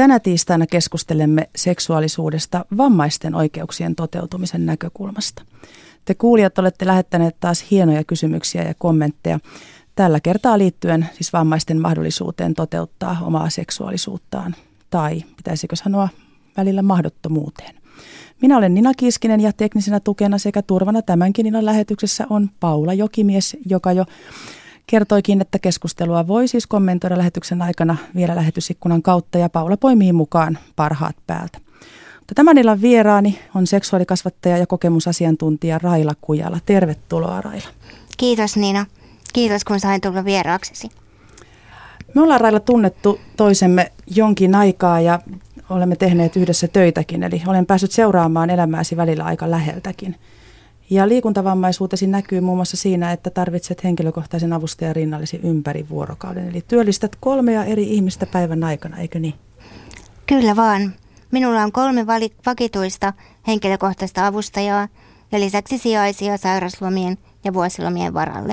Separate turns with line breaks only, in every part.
Tänä tiistaina keskustelemme seksuaalisuudesta vammaisten oikeuksien toteutumisen näkökulmasta. Te kuulijat olette lähettäneet taas hienoja kysymyksiä ja kommentteja. Tällä kertaa liittyen siis vammaisten mahdollisuuteen toteuttaa omaa seksuaalisuuttaan tai pitäisikö sanoa välillä mahdottomuuteen. Minä olen Nina Kiiskinen ja teknisenä tukena sekä turvana tämänkin Ninan lähetyksessä on Paula Jokimies, joka jo kertoikin, että keskustelua voi siis kommentoida lähetyksen aikana vielä lähetysikkunan kautta ja Paula poimii mukaan parhaat päältä. Mutta tämän illan vieraani on seksuaalikasvattaja ja kokemusasiantuntija Raila Kujala. Tervetuloa Raila.
Kiitos Niina. Kiitos kun sain tulla vieraaksesi.
Me ollaan Raila tunnettu toisemme jonkin aikaa ja olemme tehneet yhdessä töitäkin, eli olen päässyt seuraamaan elämääsi välillä aika läheltäkin. Ja liikuntavammaisuutesi näkyy muun muassa siinä, että tarvitset henkilökohtaisen avustajan rinnallesi ympäri vuorokauden. Eli työllistät kolmea eri ihmistä päivän aikana, eikö niin?
Kyllä vaan. Minulla on kolme vakituista henkilökohtaista avustajaa ja lisäksi sijaisia sairaslomien ja vuosilomien varalle.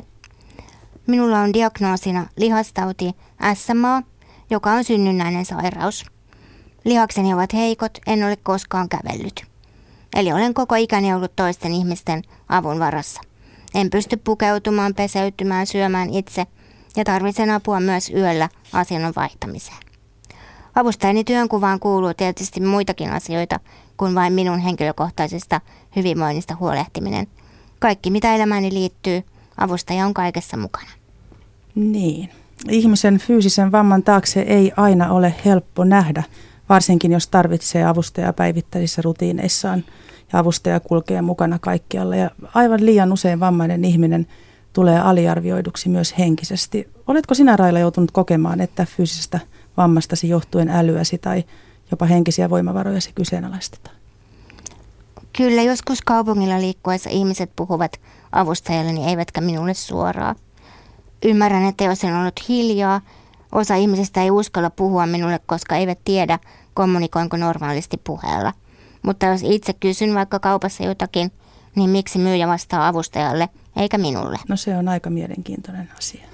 Minulla on diagnoosina lihastauti SMA, joka on synnynnäinen sairaus. Lihakseni ovat heikot, en ole koskaan kävellyt. Eli olen koko ikäni ollut toisten ihmisten avun varassa. En pysty pukeutumaan, peseytymään, syömään itse ja tarvitsen apua myös yöllä asennon vaihtamiseen. Avustajani työnkuvaan kuuluu tietysti muitakin asioita kuin vain minun henkilökohtaisesta hyvinvoinnista huolehtiminen. Kaikki mitä elämääni liittyy, avustaja on kaikessa mukana.
Niin. Ihmisen fyysisen vamman taakse ei aina ole helppo nähdä, varsinkin jos tarvitsee avustajaa päivittäisissä rutiineissaan ja avustaja kulkee mukana kaikkialla. Ja aivan liian usein vammainen ihminen tulee aliarvioiduksi myös henkisesti. Oletko sinä Raila joutunut kokemaan, että fyysisestä vammastasi johtuen älyäsi tai jopa henkisiä voimavarojasi kyseenalaistetaan?
Kyllä, joskus kaupungilla liikkuessa ihmiset puhuvat avustajalleni eivätkä minulle suoraan. Ymmärrän, että jos en ollut hiljaa, osa ihmisistä ei uskalla puhua minulle, koska eivät tiedä, kommunikoinko normaalisti puheella. Mutta jos itse kysyn vaikka kaupassa jotakin, niin miksi myyjä vastaa avustajalle eikä minulle?
No se on aika mielenkiintoinen asia.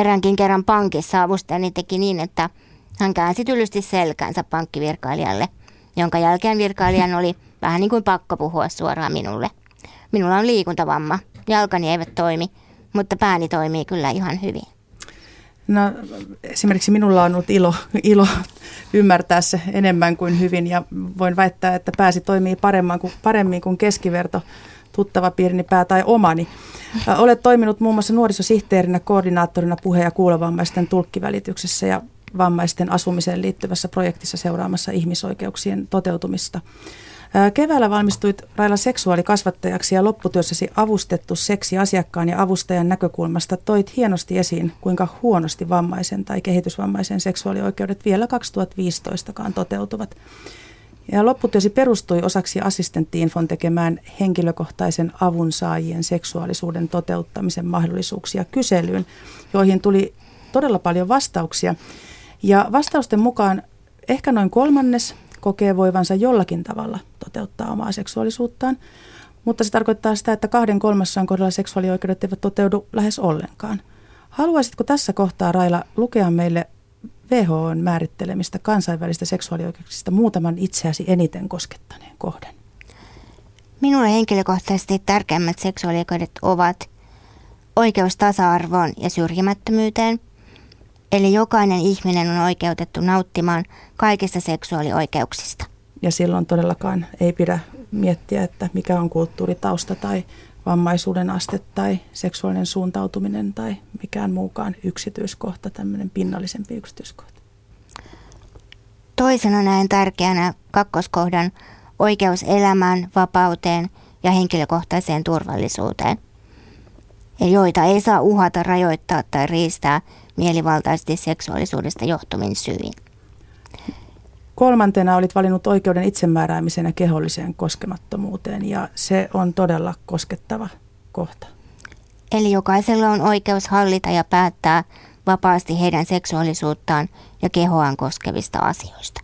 Eräänkin kerran pankissa avustajani teki niin, että hän käänsi tylysti selkänsä pankkivirkailijalle, jonka jälkeen virkailijan oli vähän niin kuin pakko puhua suoraan minulle. Minulla on liikuntavamma, jalkani eivät toimi, mutta pääni toimii kyllä ihan hyvin.
No, esimerkiksi minulla on ollut ilo, ilo ymmärtää se enemmän kuin hyvin ja voin väittää, että pääsi toimii paremmin kuin, paremmin kuin keskiverto tuttava piirini pää tai omani. Olet toiminut muun muassa nuorisosihteerinä, koordinaattorina puhe- ja kuulovammaisten tulkkivälityksessä ja vammaisten asumiseen liittyvässä projektissa seuraamassa ihmisoikeuksien toteutumista. Keväällä valmistuit Raila seksuaalikasvattajaksi ja lopputyössäsi avustettu seksi asiakkaan ja avustajan näkökulmasta toit hienosti esiin, kuinka huonosti vammaisen tai kehitysvammaisen seksuaalioikeudet vielä 2015kaan toteutuvat. Ja lopputyösi perustui osaksi assistenttiinfon tekemään henkilökohtaisen avun saajien seksuaalisuuden toteuttamisen mahdollisuuksia kyselyyn, joihin tuli todella paljon vastauksia. Ja vastausten mukaan ehkä noin kolmannes kokee voivansa jollakin tavalla toteuttaa omaa seksuaalisuuttaan, mutta se tarkoittaa sitä, että kahden kolmassaan kohdalla seksuaalioikeudet eivät toteudu lähes ollenkaan. Haluaisitko tässä kohtaa, Raila, lukea meille WHOn määrittelemistä kansainvälistä seksuaalioikeuksista muutaman itseäsi eniten koskettaneen kohden?
Minulle henkilökohtaisesti tärkeimmät seksuaalioikeudet ovat oikeus tasa-arvoon ja syrjimättömyyteen – Eli jokainen ihminen on oikeutettu nauttimaan kaikista seksuaalioikeuksista.
Ja silloin todellakaan ei pidä miettiä, että mikä on kulttuuritausta tai vammaisuuden aste tai seksuaalinen suuntautuminen tai mikään muukaan yksityiskohta, tämmöinen pinnallisempi yksityiskohta.
Toisena näen tärkeänä kakkoskohdan oikeus elämään, vapauteen ja henkilökohtaiseen turvallisuuteen, joita ei saa uhata, rajoittaa tai riistää mielivaltaisesti seksuaalisuudesta johtumin syin.
Kolmantena olit valinnut oikeuden itsemääräämiseen ja keholliseen koskemattomuuteen ja se on todella koskettava kohta.
Eli jokaisella on oikeus hallita ja päättää vapaasti heidän seksuaalisuuttaan ja kehoaan koskevista asioista.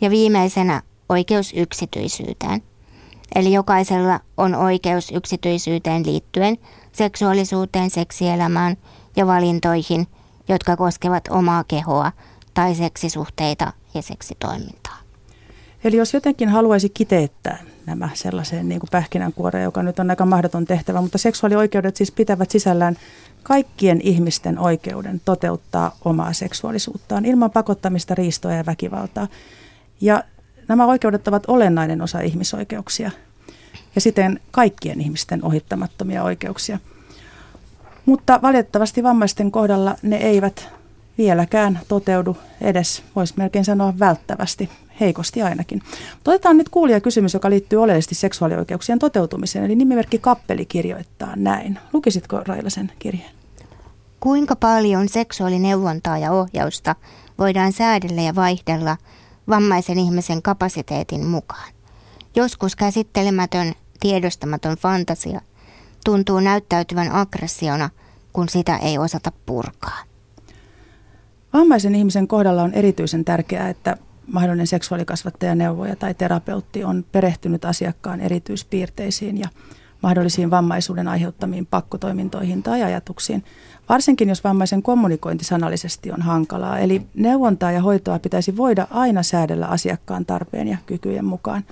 Ja viimeisenä oikeus yksityisyyteen. Eli jokaisella on oikeus yksityisyyteen liittyen seksuaalisuuteen, seksielämään ja valintoihin, jotka koskevat omaa kehoa tai seksisuhteita ja seksitoimintaa.
Eli jos jotenkin haluaisi kiteyttää nämä sellaiseen niin kuin pähkinänkuoreen, joka nyt on aika mahdoton tehtävä, mutta seksuaalioikeudet siis pitävät sisällään kaikkien ihmisten oikeuden toteuttaa omaa seksuaalisuuttaan ilman pakottamista, riistoa ja väkivaltaa. Ja nämä oikeudet ovat olennainen osa ihmisoikeuksia ja siten kaikkien ihmisten ohittamattomia oikeuksia. Mutta valitettavasti vammaisten kohdalla ne eivät vieläkään toteudu edes, voisi melkein sanoa välttävästi, heikosti ainakin. Otetaan nyt kuulija kysymys, joka liittyy oleellisesti seksuaalioikeuksien toteutumiseen. Eli nimimerkki Kappeli kirjoittaa näin. Lukisitko Raila sen kirjeen?
Kuinka paljon seksuaalineuvontaa ja ohjausta voidaan säädellä ja vaihdella vammaisen ihmisen kapasiteetin mukaan? Joskus käsittelemätön, tiedostamaton fantasia tuntuu näyttäytyvän aggressiona, kun sitä ei osata purkaa.
Vammaisen ihmisen kohdalla on erityisen tärkeää, että mahdollinen seksuaalikasvattaja, neuvoja tai terapeutti on perehtynyt asiakkaan erityispiirteisiin ja mahdollisiin vammaisuuden aiheuttamiin pakkotoimintoihin tai ajatuksiin, varsinkin jos vammaisen kommunikointi sanallisesti on hankalaa. Eli neuvontaa ja hoitoa pitäisi voida aina säädellä asiakkaan tarpeen ja kykyjen mukaan.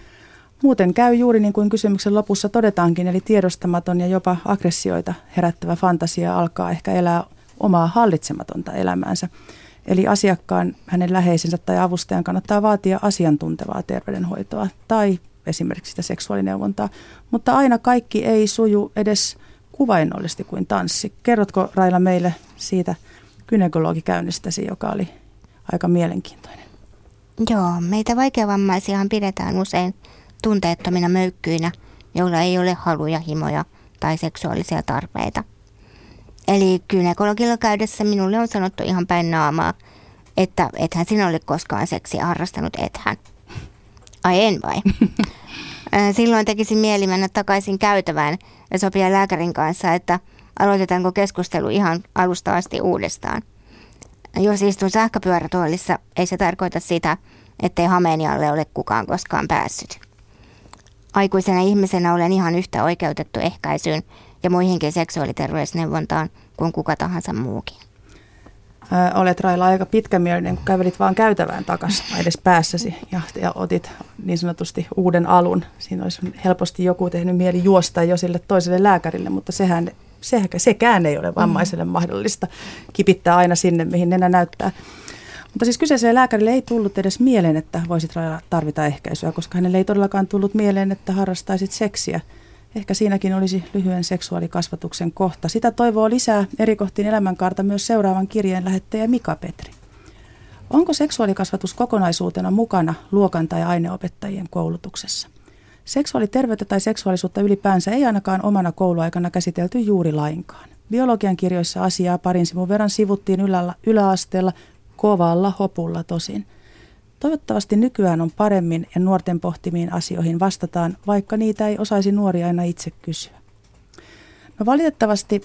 Muuten käy juuri niin kuin kysymyksen lopussa todetaankin, eli tiedostamaton ja jopa aggressioita herättävä fantasia alkaa ehkä elää omaa hallitsematonta elämäänsä. Eli asiakkaan, hänen läheisensä tai avustajan kannattaa vaatia asiantuntevaa terveydenhoitoa tai esimerkiksi sitä seksuaalineuvontaa, mutta aina kaikki ei suju edes kuvainnollisesti kuin tanssi. Kerrotko Raila meille siitä gynekologikäynnistäsi, joka oli aika mielenkiintoinen?
Joo, meitä vaikeavammaisiahan pidetään usein tunteettomina möykkyinä, joilla ei ole haluja, himoja tai seksuaalisia tarpeita. Eli gynekologilla käydessä minulle on sanottu ihan päin naamaa, että ethän sinä ole koskaan seksiä harrastanut, ethän. Ai en vai? Silloin tekisin mieli mennä takaisin käytävään ja sopia lääkärin kanssa, että aloitetaanko keskustelu ihan alusta asti uudestaan. Jos istun sähköpyörätuolissa, ei se tarkoita sitä, ettei hameeni alle ole kukaan koskaan päässyt. Aikuisena ihmisenä olen ihan yhtä oikeutettu ehkäisyyn ja muihinkin seksuaaliterveysneuvontaan kuin kuka tahansa muukin.
Ö, olet Raila aika pitkämielinen, kun kävelit vaan käytävään takaisin edes päässäsi ja, ja otit niin sanotusti uuden alun. Siinä olisi helposti joku tehnyt mieli juosta jo sille toiselle lääkärille, mutta sehän, sehän sekään ei ole vammaiselle mm. mahdollista kipittää aina sinne, mihin nenä näyttää. Mutta siis kyseiselle lääkärille ei tullut edes mieleen, että voisit tarvita ehkäisyä, koska hänelle ei todellakaan tullut mieleen, että harrastaisit seksiä. Ehkä siinäkin olisi lyhyen seksuaalikasvatuksen kohta. Sitä toivoo lisää eri kohtiin elämänkaarta myös seuraavan kirjeen lähettäjä Mika Petri. Onko seksuaalikasvatus kokonaisuutena mukana luokan tai aineopettajien koulutuksessa? Seksuaaliterveyttä tai seksuaalisuutta ylipäänsä ei ainakaan omana kouluaikana käsitelty juuri lainkaan. Biologian kirjoissa asiaa parin sivun verran sivuttiin ylä- yläasteella kovalla hopulla tosin. Toivottavasti nykyään on paremmin ja nuorten pohtimiin asioihin vastataan, vaikka niitä ei osaisi nuori aina itse kysyä. No valitettavasti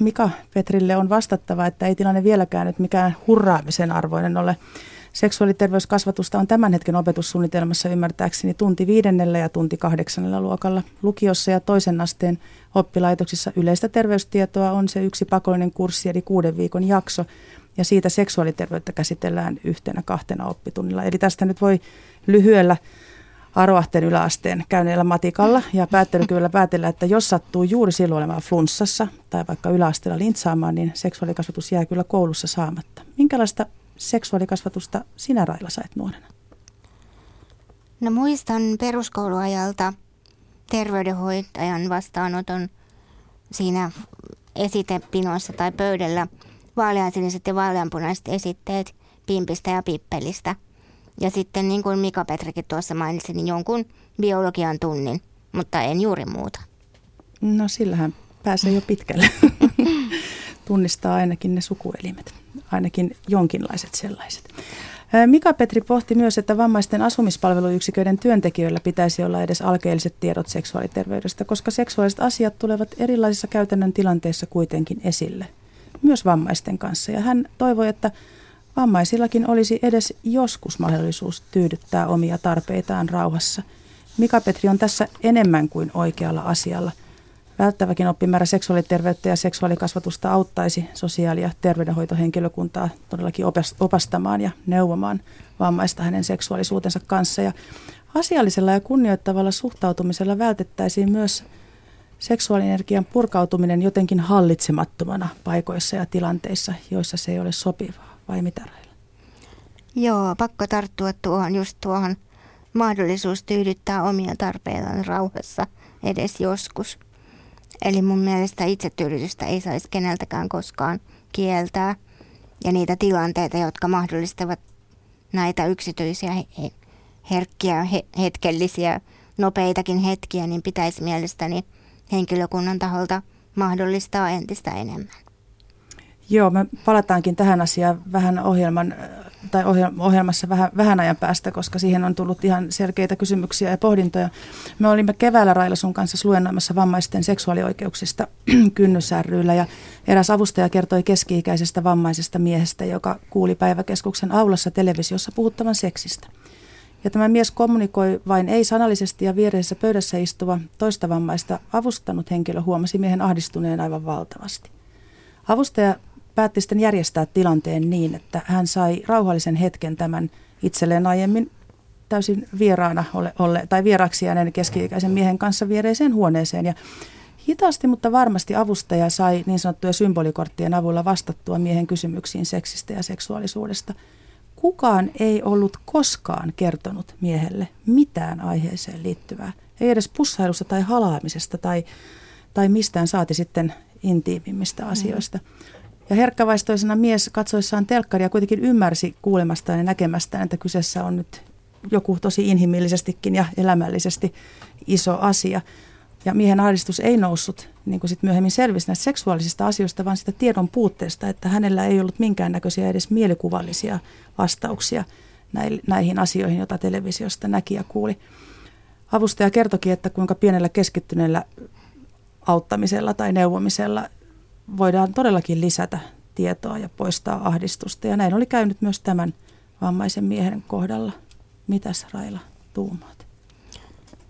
Mika Petrille on vastattava, että ei tilanne vieläkään nyt mikään hurraamisen arvoinen ole. Seksuaaliterveyskasvatusta on tämän hetken opetussuunnitelmassa ymmärtääkseni tunti viidennellä ja tunti kahdeksannella luokalla. Lukiossa ja toisen asteen oppilaitoksissa yleistä terveystietoa on se yksi pakollinen kurssi eli kuuden viikon jakso, ja siitä seksuaaliterveyttä käsitellään yhtenä kahtena oppitunnilla. Eli tästä nyt voi lyhyellä arvahteen yläasteen käyneellä matikalla ja päättelykyvyllä päätellä, että jos sattuu juuri silloin olemaan flunssassa tai vaikka yläasteella lintsaamaan, niin seksuaalikasvatus jää kyllä koulussa saamatta. Minkälaista seksuaalikasvatusta sinä Raila sait nuorena?
No muistan peruskouluajalta terveydenhoitajan vastaanoton siinä esitepinossa tai pöydällä – vaaleansiniset ja vaaleanpunaiset esitteet Pimpistä ja Pippelistä. Ja sitten niin kuin Mika Petrikin tuossa mainitsi, niin jonkun biologian tunnin, mutta en juuri muuta.
No sillähän pääsee jo pitkälle. Tunnistaa ainakin ne sukuelimet, ainakin jonkinlaiset sellaiset. Mika Petri pohti myös, että vammaisten asumispalveluyksiköiden työntekijöillä pitäisi olla edes alkeelliset tiedot seksuaaliterveydestä, koska seksuaaliset asiat tulevat erilaisissa käytännön tilanteissa kuitenkin esille – myös vammaisten kanssa. Ja hän toivoi, että vammaisillakin olisi edes joskus mahdollisuus tyydyttää omia tarpeitaan rauhassa. Mika Petri on tässä enemmän kuin oikealla asialla. Välttäväkin oppimäärä seksuaaliterveyttä ja seksuaalikasvatusta auttaisi sosiaali- ja terveydenhoitohenkilökuntaa todellakin opastamaan ja neuvomaan vammaista hänen seksuaalisuutensa kanssa. Ja asiallisella ja kunnioittavalla suhtautumisella vältettäisiin myös seksuaalienergian purkautuminen jotenkin hallitsemattomana paikoissa ja tilanteissa, joissa se ei ole sopivaa. Vai mitä Raila?
Joo, pakko tarttua tuohon just tuohon mahdollisuus tyydyttää omia tarpeitaan rauhassa edes joskus. Eli mun mielestä itsetyydytystä ei saisi keneltäkään koskaan kieltää. Ja niitä tilanteita, jotka mahdollistavat näitä yksityisiä, herkkiä, hetkellisiä, nopeitakin hetkiä, niin pitäisi mielestäni henkilökunnan taholta mahdollistaa entistä enemmän.
Joo, me palataankin tähän asiaan vähän ohjelman tai ohjelmassa vähän, vähän ajan päästä, koska siihen on tullut ihan selkeitä kysymyksiä ja pohdintoja. Me olimme keväällä Raila sun kanssa luennoimassa vammaisten seksuaalioikeuksista kynnysärryillä ja eräs avustaja kertoi keski-ikäisestä vammaisesta miehestä, joka kuuli päiväkeskuksen aulassa televisiossa puhuttavan seksistä. Ja tämä mies kommunikoi vain ei-sanallisesti ja viereisessä pöydässä istuva toista vammaista avustanut henkilö huomasi miehen ahdistuneen aivan valtavasti. Avustaja päätti sitten järjestää tilanteen niin, että hän sai rauhallisen hetken tämän itselleen aiemmin täysin vieraana ole, ole, tai vieraaksi jääneen keski-ikäisen miehen kanssa viereiseen huoneeseen. Ja hitaasti, mutta varmasti avustaja sai niin sanottuja symbolikorttien avulla vastattua miehen kysymyksiin seksistä ja seksuaalisuudesta. Kukaan ei ollut koskaan kertonut miehelle mitään aiheeseen liittyvää. Ei edes pussailusta tai halaamisesta tai, tai mistään saati sitten intiimimmistä asioista. Mm. Ja herkkävaistoisena mies katsoissaan telkkaria kuitenkin ymmärsi kuulemastaan ja näkemästään, että kyseessä on nyt joku tosi inhimillisestikin ja elämällisesti iso asia. Ja miehen ahdistus ei noussut, niin kuin sitten myöhemmin selvisi näistä seksuaalisista asioista, vaan sitä tiedon puutteesta, että hänellä ei ollut minkäännäköisiä edes mielikuvallisia vastauksia näihin asioihin, joita televisiosta näki ja kuuli. Avustaja kertoki, että kuinka pienellä keskittyneellä auttamisella tai neuvomisella voidaan todellakin lisätä tietoa ja poistaa ahdistusta. Ja näin oli käynyt myös tämän vammaisen miehen kohdalla. Mitäs Raila tuumaat?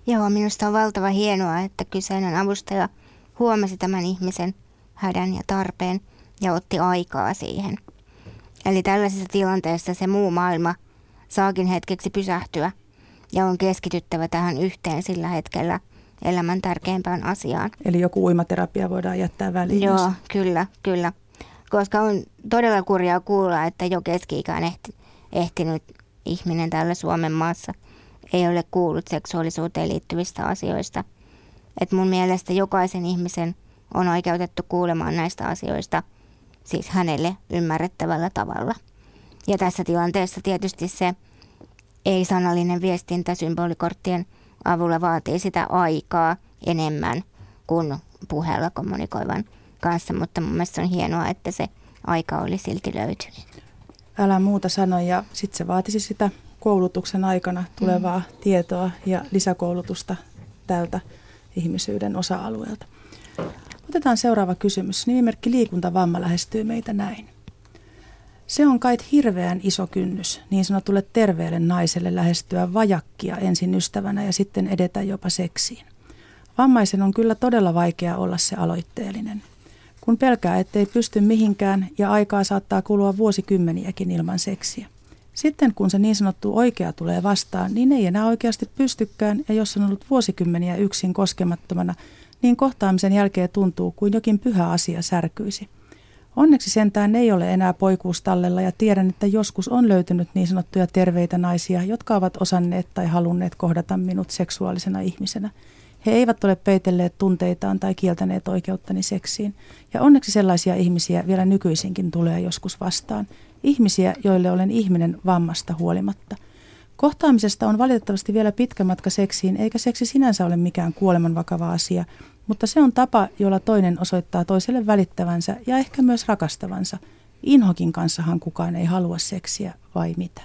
Joo, minusta on valtava hienoa, että kyseinen avustaja huomasi tämän ihmisen hädän ja tarpeen ja otti aikaa siihen. Eli tällaisessa tilanteessa se muu maailma saakin hetkeksi pysähtyä ja on keskityttävä tähän yhteen sillä hetkellä – elämän tärkeimpään asiaan.
Eli joku uimaterapia voidaan jättää väliin.
Joo, kyllä, kyllä. Koska on todella kurjaa kuulla, että jo keski-ikään ehti, ehtinyt ihminen täällä Suomen maassa ei ole kuullut seksuaalisuuteen liittyvistä asioista. Et mun mielestä jokaisen ihmisen on oikeutettu kuulemaan näistä asioista, siis hänelle ymmärrettävällä tavalla. Ja tässä tilanteessa tietysti se ei-sanallinen viestintä symbolikorttien avulla vaatii sitä aikaa enemmän kuin puheella kommunikoivan kanssa, mutta mun mielestä on hienoa, että se aika oli silti löytynyt.
Älä muuta sano ja sitten se vaatisi sitä koulutuksen aikana tulevaa mm. tietoa ja lisäkoulutusta tältä ihmisyyden osa-alueelta. Otetaan seuraava kysymys. Nimimerkki liikuntavamma lähestyy meitä näin. Se on kait hirveän iso kynnys niin sanotulle terveelle naiselle lähestyä vajakkia ensin ystävänä ja sitten edetä jopa seksiin. Vammaisen on kyllä todella vaikea olla se aloitteellinen. Kun pelkää, ettei pysty mihinkään ja aikaa saattaa kulua vuosikymmeniäkin ilman seksiä. Sitten kun se niin sanottu oikea tulee vastaan, niin ei enää oikeasti pystykään ja jos on ollut vuosikymmeniä yksin koskemattomana, niin kohtaamisen jälkeen tuntuu kuin jokin pyhä asia särkyisi. Onneksi sentään ei ole enää poikuustallella ja tiedän, että joskus on löytynyt niin sanottuja terveitä naisia, jotka ovat osanneet tai halunneet kohdata minut seksuaalisena ihmisenä. He eivät ole peitelleet tunteitaan tai kieltäneet oikeuttani seksiin. Ja onneksi sellaisia ihmisiä vielä nykyisinkin tulee joskus vastaan. Ihmisiä, joille olen ihminen vammasta huolimatta. Kohtaamisesta on valitettavasti vielä pitkä matka seksiin, eikä seksi sinänsä ole mikään kuoleman vakava asia, mutta se on tapa, jolla toinen osoittaa toiselle välittävänsä ja ehkä myös rakastavansa. Inhokin kanssahan kukaan ei halua seksiä, vai mitä?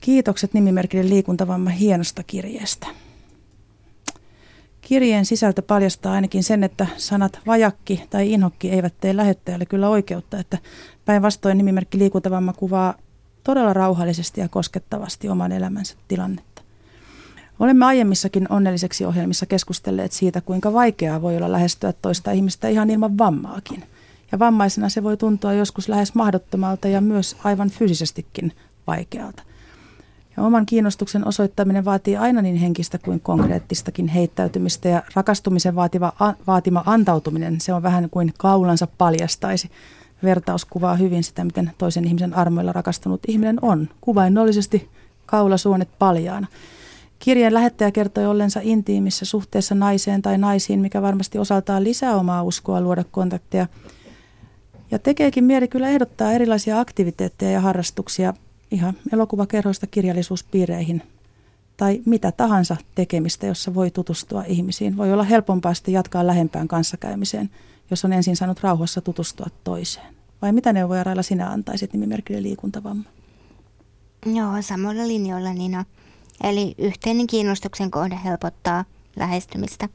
Kiitokset nimimerkille liikuntavamma hienosta kirjeestä. Kirjeen sisältö paljastaa ainakin sen, että sanat vajakki tai inhokki eivät tee lähettäjälle kyllä oikeutta, että päinvastoin nimimerkki liikuntavamma kuvaa todella rauhallisesti ja koskettavasti oman elämänsä tilannetta. Olemme aiemmissakin onnelliseksi ohjelmissa keskustelleet siitä, kuinka vaikeaa voi olla lähestyä toista ihmistä ihan ilman vammaakin. Ja vammaisena se voi tuntua joskus lähes mahdottomalta ja myös aivan fyysisestikin vaikealta. Ja oman kiinnostuksen osoittaminen vaatii aina niin henkistä kuin konkreettistakin heittäytymistä ja rakastumisen vaativa, a, vaatima antautuminen, se on vähän kuin kaulansa paljastaisi. Vertaus kuvaa hyvin sitä, miten toisen ihmisen armoilla rakastunut ihminen on, kuvainnollisesti kaulasuonet paljaana. Kirjeen lähettäjä kertoi ollensa intiimissä suhteessa naiseen tai naisiin, mikä varmasti osaltaan lisää omaa uskoa luoda kontakteja. Ja tekeekin mieli kyllä ehdottaa erilaisia aktiviteetteja ja harrastuksia ihan elokuvakerhoista kirjallisuuspiireihin tai mitä tahansa tekemistä, jossa voi tutustua ihmisiin. Voi olla helpompaa sitten jatkaa lähempään kanssakäymiseen, jos on ensin saanut rauhassa tutustua toiseen. Vai mitä neuvoja Raila sinä antaisit nimimerkille liikuntavamma?
Joo, samalla linjoilla Nina. Eli yhteinen kiinnostuksen kohde helpottaa lähestymistä.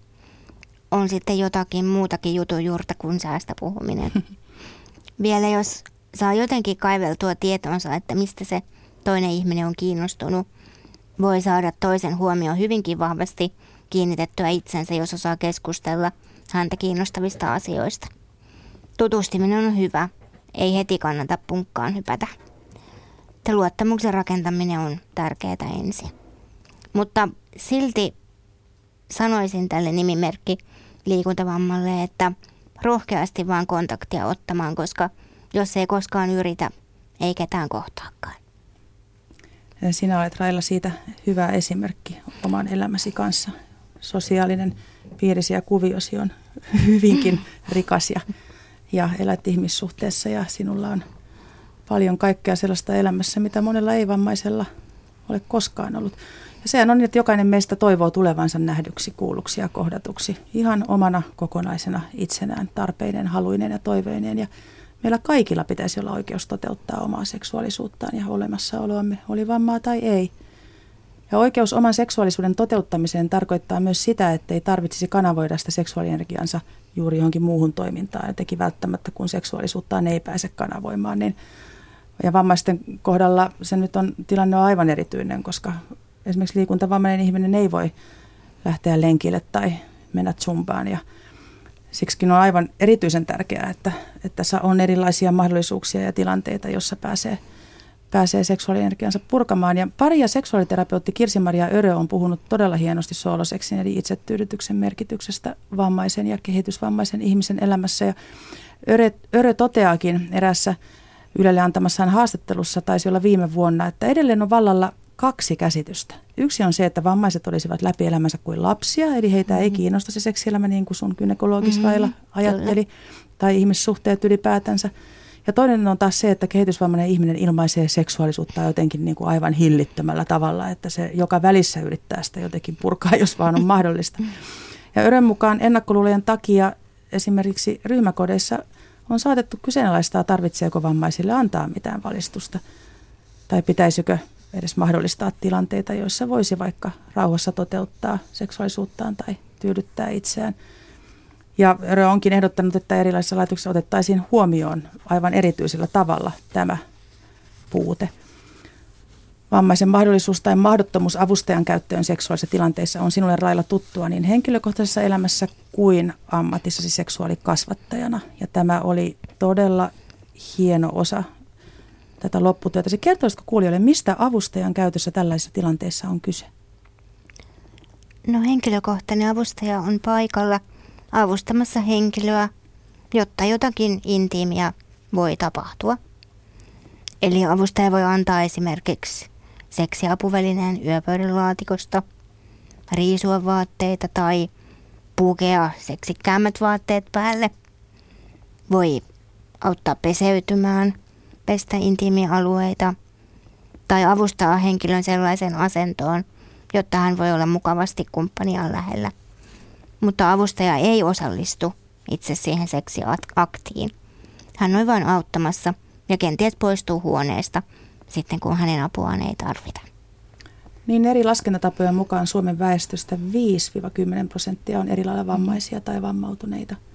On sitten jotakin muutakin jutun juurta kuin säästä puhuminen. Vielä jos saa jotenkin kaiveltua tietonsa, että mistä se toinen ihminen on kiinnostunut, voi saada toisen huomioon hyvinkin vahvasti kiinnitettyä itsensä, jos osaa keskustella häntä kiinnostavista asioista. Tutustuminen on hyvä, ei heti kannata punkkaan hypätä. Että luottamuksen rakentaminen on tärkeää ensin. Mutta silti sanoisin tälle nimimerkki liikuntavammalle, että rohkeasti vaan kontaktia ottamaan, koska jos ei koskaan yritä, ei ketään kohtaakaan.
Sinä olet Railla siitä hyvä esimerkki oman elämäsi kanssa. Sosiaalinen piirisi ja kuviosi on hyvinkin rikas ja, ja elät ihmissuhteessa ja sinulla on paljon kaikkea sellaista elämässä, mitä monella ei-vammaisella ole koskaan ollut. Ja sehän on niin, että jokainen meistä toivoo tulevansa nähdyksi, kuulluksi ja kohdatuksi ihan omana kokonaisena itsenään, tarpeinen, haluinen ja toiveinen. Ja meillä kaikilla pitäisi olla oikeus toteuttaa omaa seksuaalisuuttaan ja olemassaoloamme, oli vammaa tai ei. Ja oikeus oman seksuaalisuuden toteuttamiseen tarkoittaa myös sitä, että ei tarvitsisi kanavoida sitä seksuaalienergiansa juuri johonkin muuhun toimintaan, jotenkin välttämättä kun seksuaalisuuttaan ei pääse kanavoimaan. Niin ja vammaisten kohdalla se nyt on, tilanne on aivan erityinen, koska esimerkiksi liikuntavammainen ihminen ei voi lähteä lenkille tai mennä zumbaan ja siksikin on aivan erityisen tärkeää, että, että tässä on erilaisia mahdollisuuksia ja tilanteita, jossa pääsee, pääsee seksuaalienergiansa purkamaan. Ja pari ja seksuaaliterapeutti Kirsi-Maria Örö on puhunut todella hienosti sooloseksin eli itsetyydytyksen merkityksestä vammaisen ja kehitysvammaisen ihmisen elämässä. Ja Örö, Örö toteaakin erässä Ylelle antamassaan haastattelussa, taisi olla viime vuonna, että edelleen on vallalla kaksi käsitystä. Yksi on se, että vammaiset olisivat läpi elämänsä kuin lapsia, eli heitä mm-hmm. ei kiinnosta se seksielämä niin kuin sun gynekologis mm-hmm. ajatteli, Kyllä. tai ihmissuhteet ylipäätänsä. Ja toinen on taas se, että kehitysvammainen ihminen ilmaisee seksuaalisuutta jotenkin niin kuin aivan hillittömällä tavalla, että se joka välissä yrittää sitä jotenkin purkaa, jos vaan on mahdollista. Ja Örön mukaan ennakkoluulojen takia esimerkiksi ryhmäkodeissa on saatettu kyseenalaistaa, tarvitseeko vammaisille antaa mitään valistusta, tai pitäisikö edes mahdollistaa tilanteita, joissa voisi vaikka rauhassa toteuttaa seksuaalisuuttaan tai tyydyttää itseään. Ja Rö onkin ehdottanut, että erilaisissa laitoksissa otettaisiin huomioon aivan erityisellä tavalla tämä puute. Vammaisen mahdollisuus tai mahdottomuus avustajan käyttöön seksuaalisissa tilanteissa on sinulle Railla tuttua niin henkilökohtaisessa elämässä kuin ammatissasi seksuaalikasvattajana. Ja tämä oli todella hieno osa tätä lopputyötä. Se kertoisiko kuulijoille, mistä avustajan käytössä tällaisissa tilanteissa on kyse?
No henkilökohtainen avustaja on paikalla avustamassa henkilöä, jotta jotakin intiimiä voi tapahtua. Eli avustaja voi antaa esimerkiksi seksiapuvälineen yöpöydän laatikosta, riisua vaatteita tai pukea seksikkäämmät vaatteet päälle. Voi auttaa peseytymään – pestä intiimialueita tai avustaa henkilön sellaisen asentoon, jotta hän voi olla mukavasti kumppaniaan lähellä. Mutta avustaja ei osallistu itse siihen seksiaktiin. Hän on vain auttamassa ja kenties poistuu huoneesta sitten, kun hänen apuaan ei tarvita.
Niin eri laskentatapojen mukaan Suomen väestöstä 5-10 prosenttia on eri lailla vammaisia tai vammautuneita –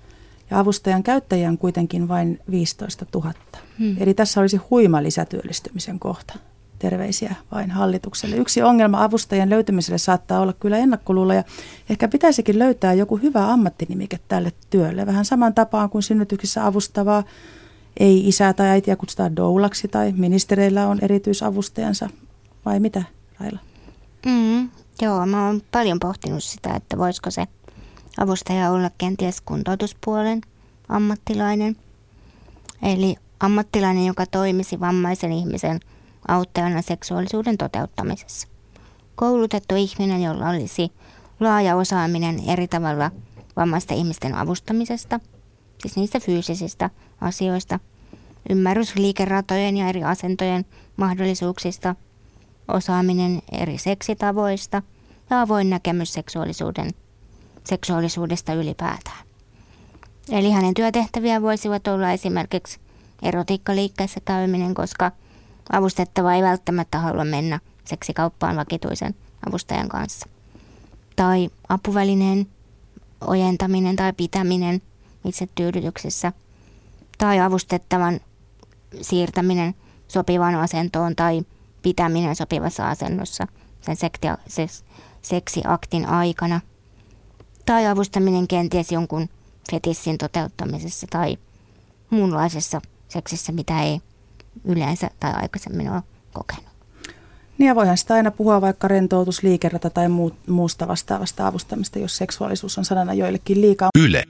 ja avustajan käyttäjiä on kuitenkin vain 15 000. Hmm. Eli tässä olisi huima lisätyöllistymisen kohta. Terveisiä vain hallitukselle. Yksi ongelma avustajien löytymiselle saattaa olla kyllä ennakkoluulla ja ehkä pitäisikin löytää joku hyvä ammattinimike tälle työlle. Vähän saman tapaan kuin synnytyksissä avustavaa ei isää tai äitiä kutsutaan doulaksi tai ministereillä on erityisavustajansa vai mitä Raila?
Mm, joo, mä oon paljon pohtinut sitä, että voisiko se avustaja olla kenties kuntoutuspuolen ammattilainen. Eli ammattilainen, joka toimisi vammaisen ihmisen auttajana seksuaalisuuden toteuttamisessa. Koulutettu ihminen, jolla olisi laaja osaaminen eri tavalla vammaisten ihmisten avustamisesta, siis niistä fyysisistä asioista, ymmärrys liikeratojen ja eri asentojen mahdollisuuksista, osaaminen eri seksitavoista ja avoin näkemys seksuaalisuuden, seksuaalisuudesta ylipäätään. Eli hänen työtehtäviä voisivat olla esimerkiksi erotiikkaliikkeessä käyminen, koska avustettava ei välttämättä halua mennä seksikauppaan vakituisen avustajan kanssa. Tai apuvälineen ojentaminen tai pitäminen itse tyydytyksessä. Tai avustettavan siirtäminen sopivaan asentoon tai pitäminen sopivassa asennossa sen seksiaktin aikana. Tai avustaminen kenties jonkun fetissin toteuttamisessa tai muunlaisessa seksissä, mitä ei yleensä tai aikaisemmin ole kokenut.
Niin ja voihan sitä aina puhua vaikka rentoutus, liikerata tai muu, muusta vastaavasta avustamista, jos seksuaalisuus on sanana joillekin liikaa.
Yle.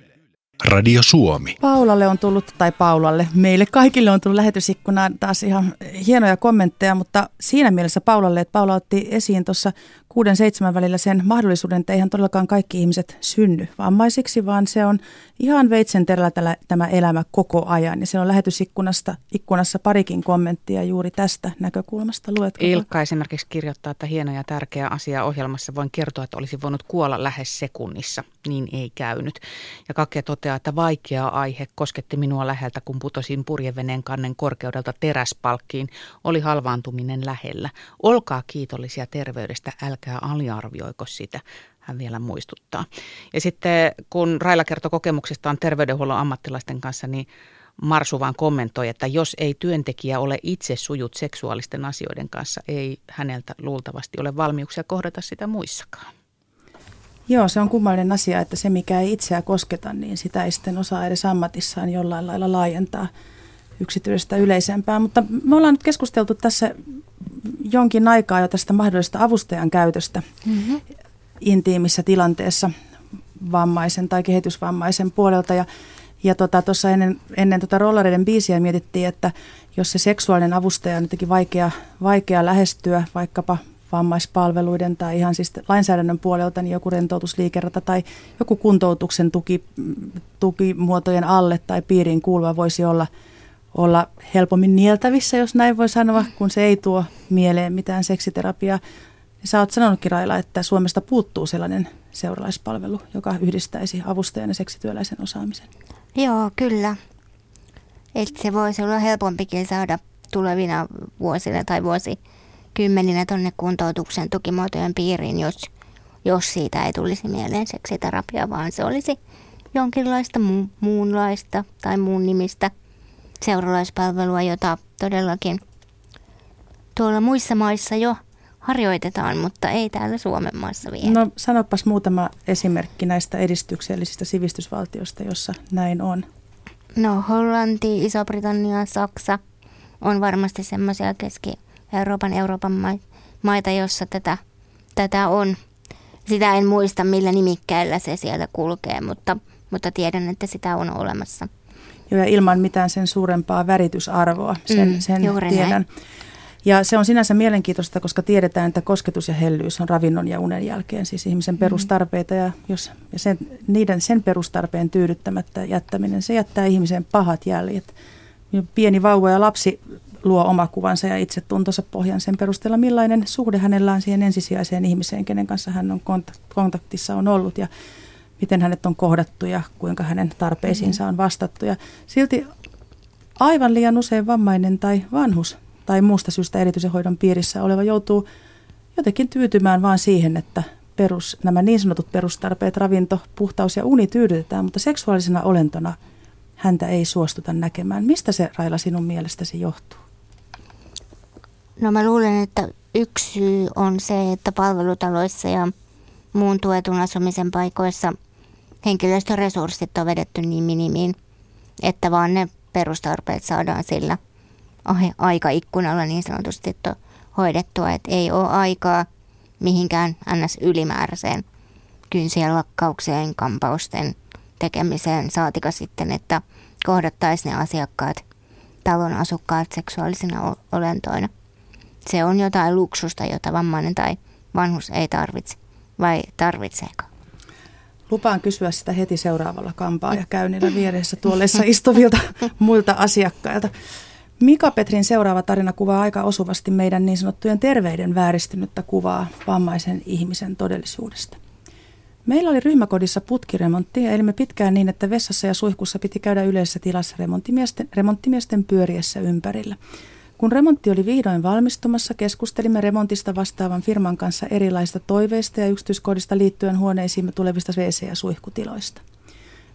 Radio Suomi.
Paulalle on tullut, tai Paulalle, meille kaikille on tullut lähetysikkunaan taas ihan hienoja kommentteja, mutta siinä mielessä Paulalle, että Paula otti esiin tuossa kuuden seitsemän välillä sen mahdollisuuden, että eihän todellakaan kaikki ihmiset synny vammaisiksi, vaan se on ihan veitsen terällä tämä elämä koko ajan. Ja se on lähetysikkunasta ikkunassa parikin kommenttia juuri tästä näkökulmasta. Luetko?
Ilkka esimerkiksi kirjoittaa, että hieno ja tärkeä asia ohjelmassa. Voin kertoa, että olisi voinut kuolla lähes sekunnissa. Niin ei käynyt. Ja Kake toteaa, että vaikea aihe kosketti minua läheltä, kun putosin purjeveneen kannen korkeudelta teräspalkkiin. Oli halvaantuminen lähellä. Olkaa kiitollisia terveydestä, älkää älkää aliarvioiko sitä, hän vielä muistuttaa. Ja sitten kun Raila kertoi kokemuksistaan terveydenhuollon ammattilaisten kanssa, niin Marsu vaan kommentoi, että jos ei työntekijä ole itse sujut seksuaalisten asioiden kanssa, ei häneltä luultavasti ole valmiuksia kohdata sitä muissakaan.
Joo, se on kummallinen asia, että se mikä ei itseä kosketa, niin sitä ei sitten osaa edes ammatissaan jollain lailla laajentaa yksityisestä yleisempää. Mutta me ollaan nyt keskusteltu tässä jonkin aikaa jo tästä mahdollisesta avustajan käytöstä mm-hmm. intiimissä tilanteessa vammaisen tai kehitysvammaisen puolelta. Ja ja tuossa tota, ennen, ennen tota rollareiden biisiä mietittiin, että jos se seksuaalinen avustaja on jotenkin vaikea, vaikea lähestyä vaikkapa vammaispalveluiden tai ihan siis lainsäädännön puolelta, niin joku rentoutusliikerata tai joku kuntoutuksen tuki, tukimuotojen alle tai piiriin kuuluva voisi olla – olla helpommin nieltävissä, jos näin voi sanoa, kun se ei tuo mieleen mitään seksiterapiaa. Sä oot sanonutkin Raila, että Suomesta puuttuu sellainen seuralaispalvelu, joka yhdistäisi avustajan ja seksityöläisen osaamisen.
Joo, kyllä. Että se voisi olla helpompikin saada tulevina vuosina tai vuosikymmeninä tuonne kuntoutuksen tukimuotojen piiriin, jos, jos siitä ei tulisi mieleen seksiterapia, vaan se olisi jonkinlaista mu- muunlaista tai muun nimistä – seuralaispalvelua, jota todellakin tuolla muissa maissa jo harjoitetaan, mutta ei täällä Suomen maassa vielä.
No sanopas muutama esimerkki näistä edistyksellisistä sivistysvaltioista, jossa näin on.
No Hollanti, Iso-Britannia, Saksa on varmasti semmoisia Keski-Euroopan, Euroopan maita, jossa tätä, tätä on. Sitä en muista, millä nimikkeellä se siellä kulkee, mutta, mutta tiedän, että sitä on olemassa
ja ilman mitään sen suurempaa väritysarvoa, sen, mm, sen tiedän. Näin. Ja se on sinänsä mielenkiintoista, koska tiedetään, että kosketus ja hellyys on ravinnon ja unen jälkeen siis ihmisen mm. perustarpeita. Ja, jos, ja sen, niiden, sen perustarpeen tyydyttämättä jättäminen, se jättää ihmisen pahat jäljet. Pieni vauva ja lapsi luo omakuvansa ja itsetuntonsa pohjan sen perusteella, millainen suhde hänellä on siihen ensisijaiseen ihmiseen, kenen kanssa hän on kontaktissa on ollut. Ja miten hänet on kohdattu ja kuinka hänen tarpeisiinsa on vastattu. Ja silti aivan liian usein vammainen tai vanhus tai muusta syystä erityisen hoidon piirissä oleva joutuu jotenkin tyytymään vaan siihen, että perus, nämä niin sanotut perustarpeet, ravinto, puhtaus ja uni tyydytetään, mutta seksuaalisena olentona häntä ei suostuta näkemään. Mistä se Raila sinun mielestäsi johtuu?
No mä luulen, että yksi syy on se, että palvelutaloissa ja muun tuetun asumisen paikoissa henkilöstöresurssit on vedetty niin minimiin, että vaan ne perustarpeet saadaan sillä aikaikkunalla niin sanotusti hoidettua, että ei ole aikaa mihinkään ns. ylimääräiseen kynsien lakkaukseen, kampausten tekemiseen, saatika sitten, että kohdattaisiin ne asiakkaat, talon asukkaat seksuaalisina olentoina. Se on jotain luksusta, jota vammainen tai vanhus ei tarvitse, vai tarvitseeko?
Lupaan kysyä sitä heti seuraavalla kampaa ja käynnillä vieressä tuolleissa istuvilta muilta asiakkailta. Mika Petrin seuraava tarina kuvaa aika osuvasti meidän niin sanottujen terveiden vääristynyttä kuvaa vammaisen ihmisen todellisuudesta. Meillä oli ryhmäkodissa putkiremontti ja elimme pitkään niin, että vessassa ja suihkussa piti käydä yleisessä tilassa remonttimiesten, remonttimiesten pyöriessä ympärillä. Kun remontti oli vihdoin valmistumassa, keskustelimme remontista vastaavan firman kanssa erilaisista toiveista ja yksityiskohdista liittyen huoneisiimme tulevista WC- ja suihkutiloista.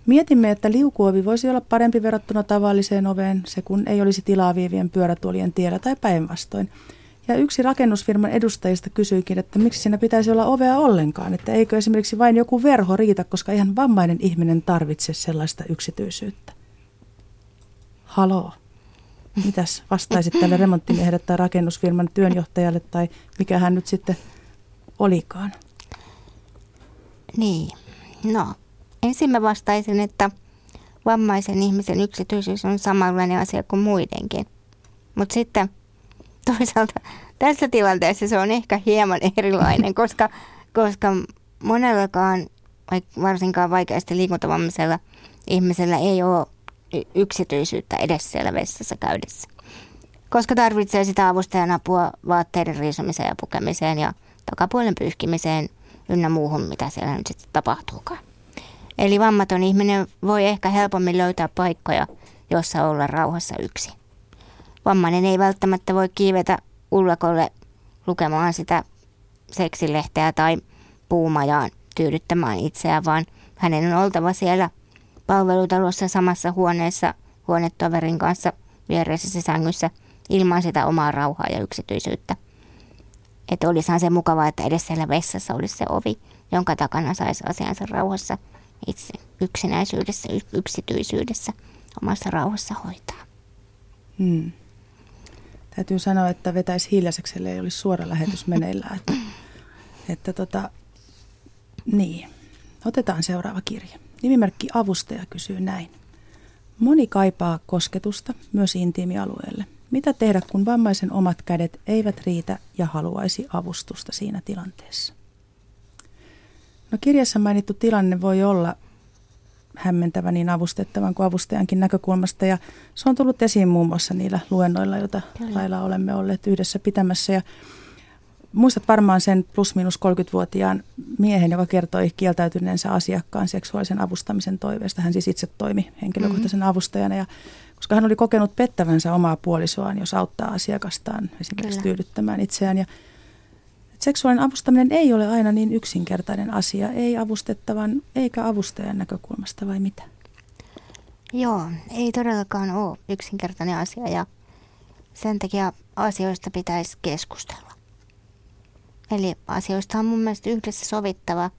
Mietimme, että liukuovi voisi olla parempi verrattuna tavalliseen oveen, se kun ei olisi tilaa viivien pyörätuolien tiellä tai päinvastoin. Ja yksi rakennusfirman edustajista kysyikin, että miksi siinä pitäisi olla ovea ollenkaan, että eikö esimerkiksi vain joku verho riitä, koska ihan vammainen ihminen tarvitse sellaista yksityisyyttä. Haloo. Mitäs vastaisit tälle remonttimiehelle tai rakennusfirman työnjohtajalle tai mikä hän nyt sitten olikaan?
Niin, no ensin mä vastaisin, että vammaisen ihmisen yksityisyys on samanlainen asia kuin muidenkin. Mutta sitten toisaalta tässä tilanteessa se on ehkä hieman erilainen, koska, koska monellakaan, varsinkaan vaikeasti liikuntavammaisella ihmisellä ei ole yksityisyyttä edes siellä vessassa käydessä. Koska tarvitsee sitä avustajan apua vaatteiden riisumiseen ja pukemiseen ja takapuolen pyyhkimiseen ynnä muuhun, mitä siellä nyt sitten tapahtuukaan. Eli vammaton ihminen voi ehkä helpommin löytää paikkoja, jossa olla rauhassa yksin. Vammainen ei välttämättä voi kiivetä ullakolle lukemaan sitä seksilehteä tai puumajaan tyydyttämään itseään, vaan hänen on oltava siellä palvelutalossa samassa huoneessa huonetoverin kanssa viereisessä sängyssä ilman sitä omaa rauhaa ja yksityisyyttä. Että olisihan se mukavaa, että edes siellä vessassa olisi se ovi, jonka takana saisi asiansa rauhassa itse yksinäisyydessä, yksityisyydessä, omassa rauhassa hoitaa. Hmm.
Täytyy sanoa, että vetäisi hiljaiseksi, ei olisi suora lähetys meneillään. Että, että tota, niin. Otetaan seuraava kirja. Nimimerkki Avustaja kysyy näin. Moni kaipaa kosketusta myös intiimialueelle. Mitä tehdä, kun vammaisen omat kädet eivät riitä ja haluaisi avustusta siinä tilanteessa? No kirjassa mainittu tilanne voi olla hämmentävä niin avustettavan kuin avustajankin näkökulmasta. Ja se on tullut esiin muun muassa niillä luennoilla, joita Kyllä. lailla olemme olleet yhdessä pitämässä. Ja muistat varmaan sen plus minus 30-vuotiaan miehen, joka kertoi kieltäytyneensä asiakkaan seksuaalisen avustamisen toiveesta. Hän siis itse toimi henkilökohtaisen mm-hmm. avustajana ja koska hän oli kokenut pettävänsä omaa puolisoaan, jos auttaa asiakastaan esimerkiksi Kyllä. tyydyttämään itseään. Ja seksuaalinen avustaminen ei ole aina niin yksinkertainen asia, ei avustettavan eikä avustajan näkökulmasta vai mitä?
Joo, ei todellakaan ole yksinkertainen asia ja sen takia asioista pitäisi keskustella. Eli asioista on mun mielestä yhdessä sovittava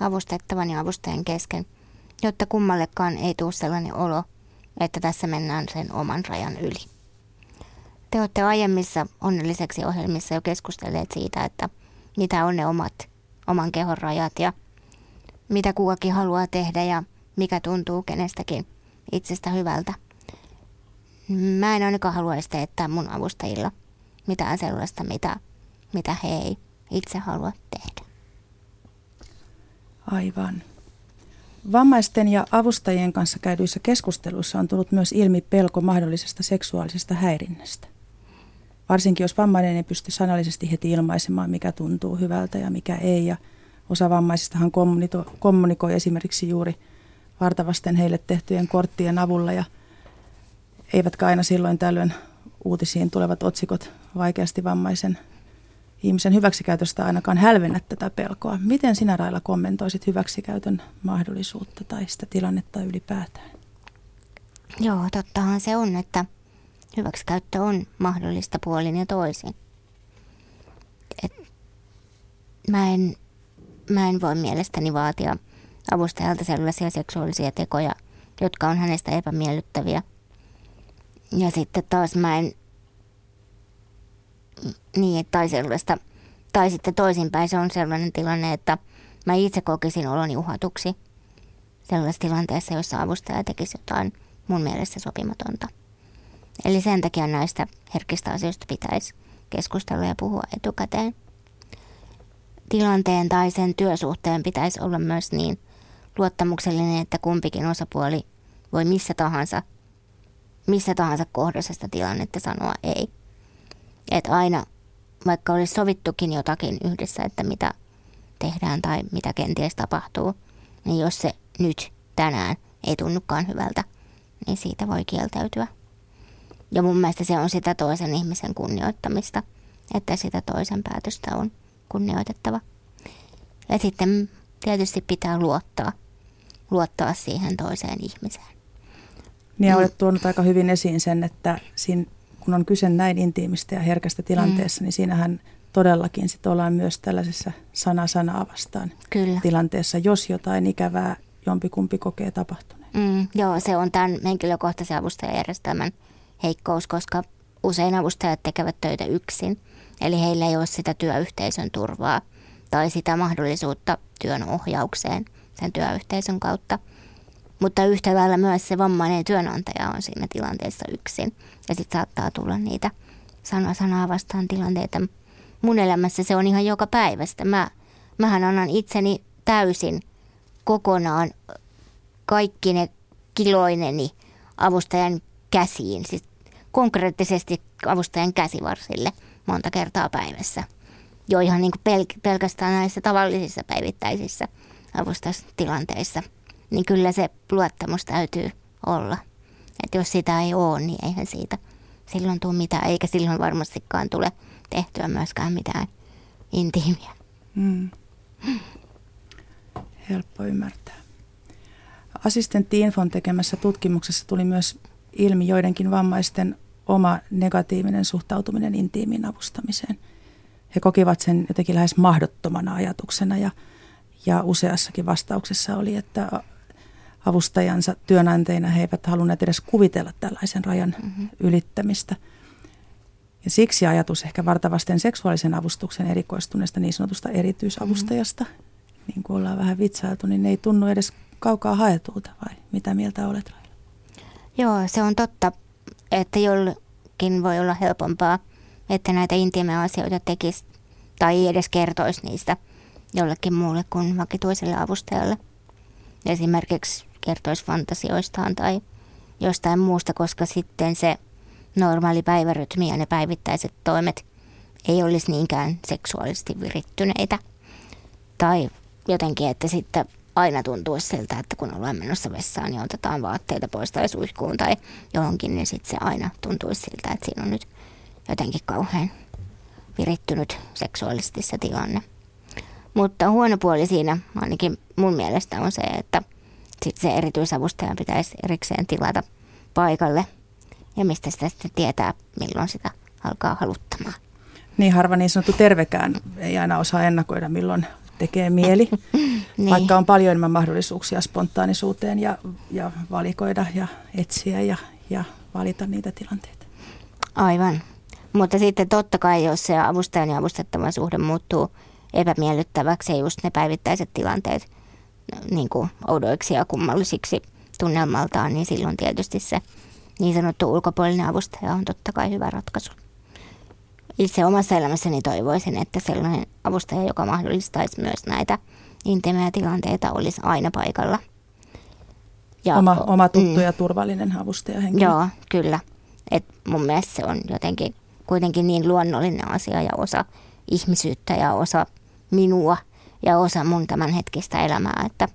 avustettavan ja avustajan kesken, jotta kummallekaan ei tule sellainen olo, että tässä mennään sen oman rajan yli. Te olette aiemmissa onnelliseksi ohjelmissa jo keskustelleet siitä, että mitä on ne omat, oman kehon rajat ja mitä kukakin haluaa tehdä ja mikä tuntuu kenestäkin itsestä hyvältä. Mä en ainakaan haluaisi teettää mun avustajilla mitään sellaista, mitä, mitä he ei itse halua tehdä.
Aivan. Vammaisten ja avustajien kanssa käydyissä keskusteluissa on tullut myös ilmi pelko mahdollisesta seksuaalisesta häirinnästä. Varsinkin jos vammainen ei pysty sanallisesti heti ilmaisemaan, mikä tuntuu hyvältä ja mikä ei. Ja osa vammaisistahan kommunikoi esimerkiksi juuri vartavasten heille tehtyjen korttien avulla ja eivätkä aina silloin tällöin uutisiin tulevat otsikot vaikeasti vammaisen ihmisen hyväksikäytöstä ainakaan hälvennä tätä pelkoa. Miten sinä Raila kommentoisit hyväksikäytön mahdollisuutta tai sitä tilannetta ylipäätään?
Joo, tottahan se on, että hyväksikäyttö on mahdollista puolin ja toisin. Et mä, en, mä en voi mielestäni vaatia avustajalta sellaisia seksuaalisia tekoja, jotka on hänestä epämiellyttäviä. Ja sitten taas mä en niin, tai sellaista, tai sitten toisinpäin se on sellainen tilanne, että mä itse kokisin oloni uhatuksi sellaisessa tilanteessa, jossa avustaja tekisi jotain mun mielestä sopimatonta. Eli sen takia näistä herkistä asioista pitäisi keskustella ja puhua etukäteen. Tilanteen tai sen työsuhteen pitäisi olla myös niin luottamuksellinen, että kumpikin osapuoli voi missä tahansa, missä tahansa kohdassa tilannetta sanoa ei. Että aina, vaikka olisi sovittukin jotakin yhdessä, että mitä tehdään tai mitä kenties tapahtuu, niin jos se nyt, tänään, ei tunnukaan hyvältä, niin siitä voi kieltäytyä. Ja mun mielestä se on sitä toisen ihmisen kunnioittamista, että sitä toisen päätöstä on kunnioitettava. Ja sitten tietysti pitää luottaa, luottaa siihen toiseen ihmiseen.
Niin ja mm. olet tuonut aika hyvin esiin sen, että siinä, kun on kyse näin intiimistä ja herkästä tilanteessa, mm. niin siinähän todellakin sit ollaan myös tällaisessa sana sanaa vastaan
Kyllä.
tilanteessa, jos jotain ikävää jompikumpi kokee tapahtuneen.
Mm, joo, se on tämän henkilökohtaisen avustajajärjestelmän heikkous, koska usein avustajat tekevät töitä yksin. Eli heillä ei ole sitä työyhteisön turvaa tai sitä mahdollisuutta työn ohjaukseen sen työyhteisön kautta. Mutta yhtä lailla myös se vammainen työnantaja on siinä tilanteessa yksin. Ja sitten saattaa tulla niitä sana sanaa vastaan tilanteita. Mun elämässä se on ihan joka päivästä. Mä, mähän annan itseni täysin kokonaan kaikki ne kiloineni avustajan käsiin, siis konkreettisesti avustajan käsivarsille monta kertaa päivässä. Jo ihan niin kuin pel- pelkästään näissä tavallisissa päivittäisissä avustustilanteissa. Niin kyllä se luottamus täytyy olla. Että jos sitä ei ole, niin eihän siitä silloin tule mitään, eikä silloin varmastikaan tule tehtyä myöskään mitään intiimiä. Mm.
Helppo ymmärtää. Assistentti Infon tekemässä tutkimuksessa tuli myös ilmi joidenkin vammaisten oma negatiivinen suhtautuminen intiimin avustamiseen. He kokivat sen jotenkin lähes mahdottomana ajatuksena ja, ja useassakin vastauksessa oli, että avustajansa työnantajina he eivät halunneet edes kuvitella tällaisen rajan mm-hmm. ylittämistä. Ja siksi ajatus ehkä vartavasten seksuaalisen avustuksen erikoistuneesta niin sanotusta erityisavustajasta, mm-hmm. niin kuin ollaan vähän vitsailtu, niin ne ei tunnu edes kaukaa haetulta vai mitä mieltä olet Raila?
Joo, se on totta, että jollekin voi olla helpompaa, että näitä intiimejä asioita tekisi tai edes kertoisi niistä jollekin muulle kuin vakituiselle avustajalle. Esimerkiksi kertoisi fantasioistaan tai jostain muusta, koska sitten se normaali päivärytmi ja ne päivittäiset toimet ei olisi niinkään seksuaalisesti virittyneitä. Tai jotenkin, että sitten aina tuntuu siltä, että kun ollaan menossa vessaan, niin otetaan vaatteita pois tai suihkuun tai johonkin, niin sitten se aina tuntuu siltä, että siinä on nyt jotenkin kauhean virittynyt seksuaalisesti se tilanne. Mutta huono puoli siinä ainakin mun mielestä on se, että sit se erityisavustaja pitäisi erikseen tilata paikalle ja mistä sitä sitten tietää, milloin sitä alkaa haluttamaan.
Niin harva niin sanottu tervekään ei aina osaa ennakoida, milloin tekee mieli, niin. vaikka on paljon enemmän mahdollisuuksia spontaanisuuteen ja, ja valikoida ja etsiä ja, ja valita niitä tilanteita.
Aivan. Mutta sitten totta kai, jos se avustajan ja avustettavan suhde muuttuu epämiellyttäväksi ja just ne päivittäiset tilanteet niin kuin oudoiksi ja kummallisiksi tunnelmaltaan, niin silloin tietysti se niin sanottu ulkopuolinen avustaja on totta kai hyvä ratkaisu itse omassa elämässäni toivoisin, että sellainen avustaja, joka mahdollistaisi myös näitä intimejä tilanteita, olisi aina paikalla.
Ja, oma, oma tuttu mm, ja turvallinen avustaja henkilö.
Joo, kyllä. Et mun mielestä se on jotenkin kuitenkin niin luonnollinen asia ja osa ihmisyyttä ja osa minua ja osa mun tämänhetkistä elämää, että,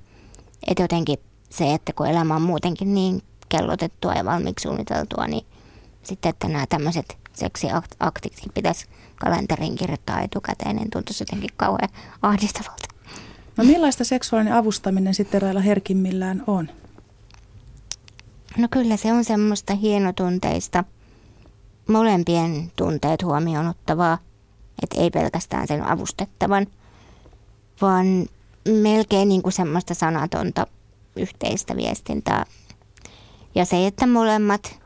että jotenkin se, että kun elämä on muutenkin niin kellotettua ja valmiiksi suunniteltua, niin sitten, että nämä tämmöiset seksiaktitkin pitäisi kalenteriin kirjoittaa etukäteen, niin tuntuisi jotenkin kauhean ahdistavalta.
No millaista seksuaalinen avustaminen sitten Railla herkimmillään on?
No kyllä se on semmoista hienotunteista, molempien tunteet huomioon ottavaa, että ei pelkästään sen avustettavan. Vaan melkein niin kuin semmoista sanatonta yhteistä viestintää. Ja se, että molemmat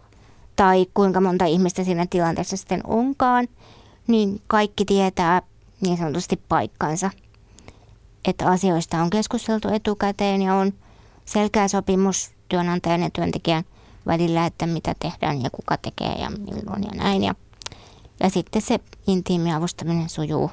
tai kuinka monta ihmistä siinä tilanteessa sitten onkaan, niin kaikki tietää niin sanotusti paikkansa. Että asioista on keskusteltu etukäteen ja on selkeä sopimus työnantajan ja työntekijän välillä, että mitä tehdään ja kuka tekee ja milloin ja näin. Ja, ja sitten se intiimi avustaminen sujuu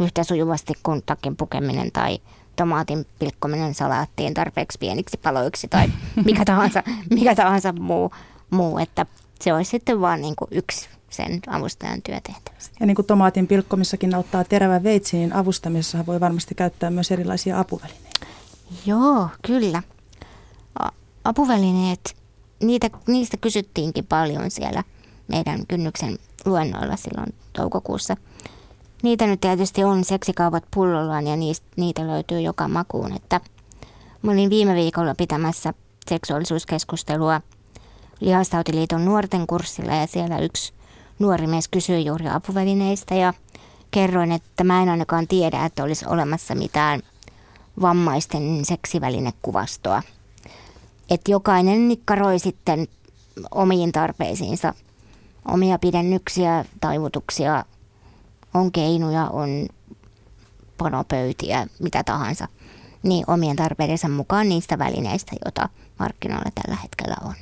yhtä sujuvasti kuin takin pukeminen tai tomaatin pilkkominen salaattiin tarpeeksi pieniksi paloiksi tai mikä tahansa, mikä tahansa muu, muu, että se olisi sitten vaan niin kuin yksi sen avustajan työtehtävistä.
Ja niin kuin tomaatin pilkkomissakin auttaa terävä veitsi, niin avustamisessa voi varmasti käyttää myös erilaisia apuvälineitä.
Joo, kyllä. Apuvälineet, niitä, niistä kysyttiinkin paljon siellä meidän kynnyksen luennoilla silloin toukokuussa. Niitä nyt tietysti on seksikaupat pullollaan ja niistä, niitä löytyy joka makuun. Että mä olin viime viikolla pitämässä seksuaalisuuskeskustelua Lihastautiliiton nuorten kurssilla ja siellä yksi nuori mies kysyi juuri apuvälineistä ja kerroin, että mä en ainakaan tiedä, että olisi olemassa mitään vammaisten seksivälinekuvastoa. Että jokainen nikkaroi sitten omiin tarpeisiinsa omia pidennyksiä, taivutuksia, on keinuja, on panopöytiä, mitä tahansa, niin omien tarpeidensa mukaan niistä välineistä, joita markkinoilla tällä hetkellä on.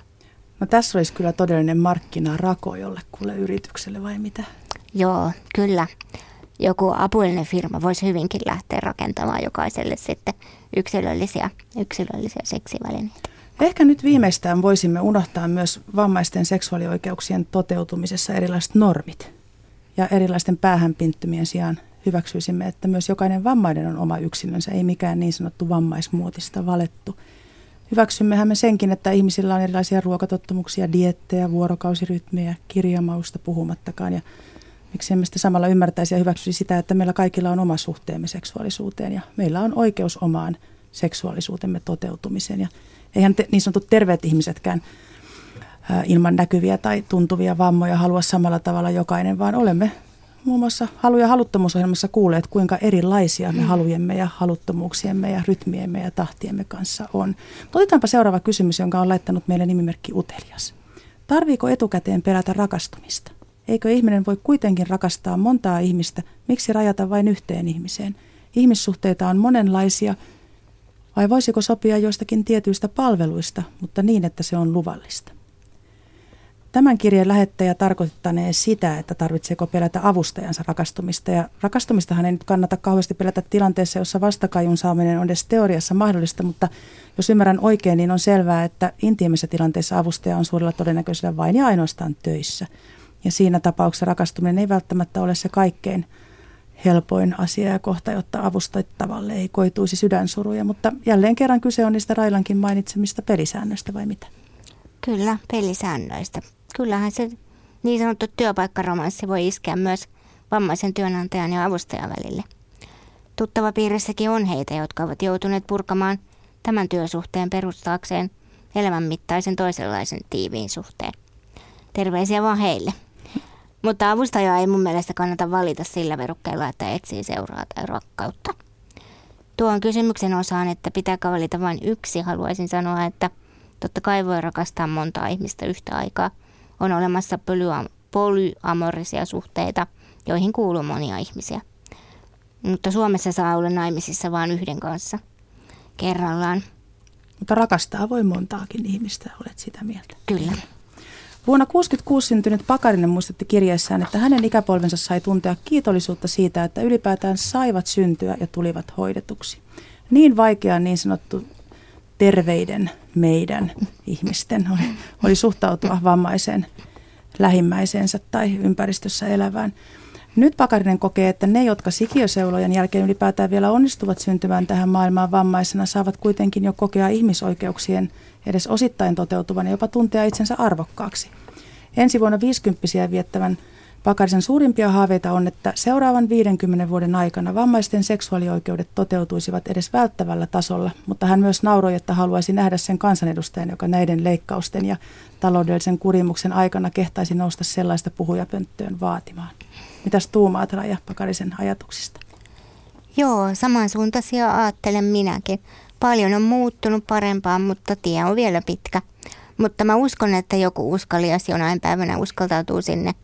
No tässä olisi kyllä todellinen markkinarako jollekulle yritykselle vai mitä?
Joo, kyllä. Joku apuellinen firma voisi hyvinkin lähteä rakentamaan jokaiselle sitten yksilöllisiä, yksilöllisiä seksivälineitä.
Ehkä nyt viimeistään voisimme unohtaa myös vammaisten seksuaalioikeuksien toteutumisessa erilaiset normit. Ja erilaisten päähänpinttymien sijaan hyväksyisimme, että myös jokainen vammainen on oma yksilönsä, ei mikään niin sanottu vammaismuotista valettu – Hyväksymmehän me senkin, että ihmisillä on erilaisia ruokatottumuksia, diettejä, vuorokausirytmejä, kirjamausta puhumattakaan. Ja miksi emme sitä samalla ilman näkyviä tai tuntuvia vammoja halua samalla tavalla jokainen, vaan olemme muun muassa halu- ja haluttomuusohjelmassa kuulleet, kuinka erilaisia me mm. halujemme ja haluttomuuksiemme ja rytmiemme ja tahtiemme kanssa on. Otetaanpa seuraava kysymys, jonka on laittanut meille nimimerkki Utelias. Tarviiko etukäteen pelätä rakastumista? Eikö ihminen voi kuitenkin rakastaa montaa ihmistä? Miksi rajata vain yhteen ihmiseen? Ihmissuhteita on monenlaisia. Vai voisiko sopia joistakin tietyistä palveluista, mutta niin, että se on luvallista? Tämän kirjeen lähettäjä tarkoittanee sitä, että tarvitseeko pelätä avustajansa rakastumista. Ja rakastumistahan ei nyt kannata kauheasti pelätä tilanteessa, jossa vastakajun saaminen on edes teoriassa mahdollista, mutta jos ymmärrän oikein, niin on selvää, että intiimissä tilanteessa avustaja on suurella todennäköisyydellä vain ja ainoastaan töissä. Ja siinä tapauksessa rakastuminen ei välttämättä ole se kaikkein helpoin asia ja kohta, jotta avustettavalle ei koituisi sydänsuruja. Mutta jälleen kerran kyse on niistä Railankin mainitsemista pelisäännöistä vai mitä?
Kyllä, pelisäännöistä kyllähän se niin sanottu työpaikkaromanssi voi iskeä myös vammaisen työnantajan ja avustajan välille. Tuttava piirissäkin on heitä, jotka ovat joutuneet purkamaan tämän työsuhteen perustaakseen elämänmittaisen toisenlaisen tiiviin suhteen. Terveisiä vaan heille. Mutta avustajaa ei mun mielestä kannata valita sillä verukkeella, että etsii seuraa tai rakkautta. Tuon kysymyksen osaan, että pitääkö valita vain yksi, haluaisin sanoa, että totta kai voi rakastaa montaa ihmistä yhtä aikaa – on olemassa polyamorisia suhteita, joihin kuuluu monia ihmisiä. Mutta Suomessa saa olla naimisissa vain yhden kanssa kerrallaan.
Mutta rakastaa voi montaakin ihmistä, olet sitä mieltä.
Kyllä.
Vuonna 1966 syntynyt Pakarinen muistutti kirjeessään, että hänen ikäpolvensa sai tuntea kiitollisuutta siitä, että ylipäätään saivat syntyä ja tulivat hoidetuksi. Niin vaikea niin sanottu terveiden meidän ihmisten oli, oli suhtautua vammaiseen lähimmäisensä tai ympäristössä elävään. Nyt Pakarinen kokee, että ne, jotka sikiöseulojen jälkeen ylipäätään vielä onnistuvat syntymään tähän maailmaan vammaisena, saavat kuitenkin jo kokea ihmisoikeuksien edes osittain toteutuvan ja jopa tuntea itsensä arvokkaaksi. Ensi vuonna 50 viettävän Pakarisen suurimpia haaveita on, että seuraavan 50 vuoden aikana vammaisten seksuaalioikeudet toteutuisivat edes välttävällä tasolla, mutta hän myös nauroi, että haluaisi nähdä sen kansanedustajan, joka näiden leikkausten ja taloudellisen kurimuksen aikana kehtaisi nousta sellaista puhujapönttöön vaatimaan. Mitäs tuumaat Raija Pakarisen ajatuksista?
Joo, samansuuntaisia ajattelen minäkin. Paljon on muuttunut parempaan, mutta tie on vielä pitkä. Mutta mä uskon, että joku uskalias jonain päivänä uskaltautuu sinne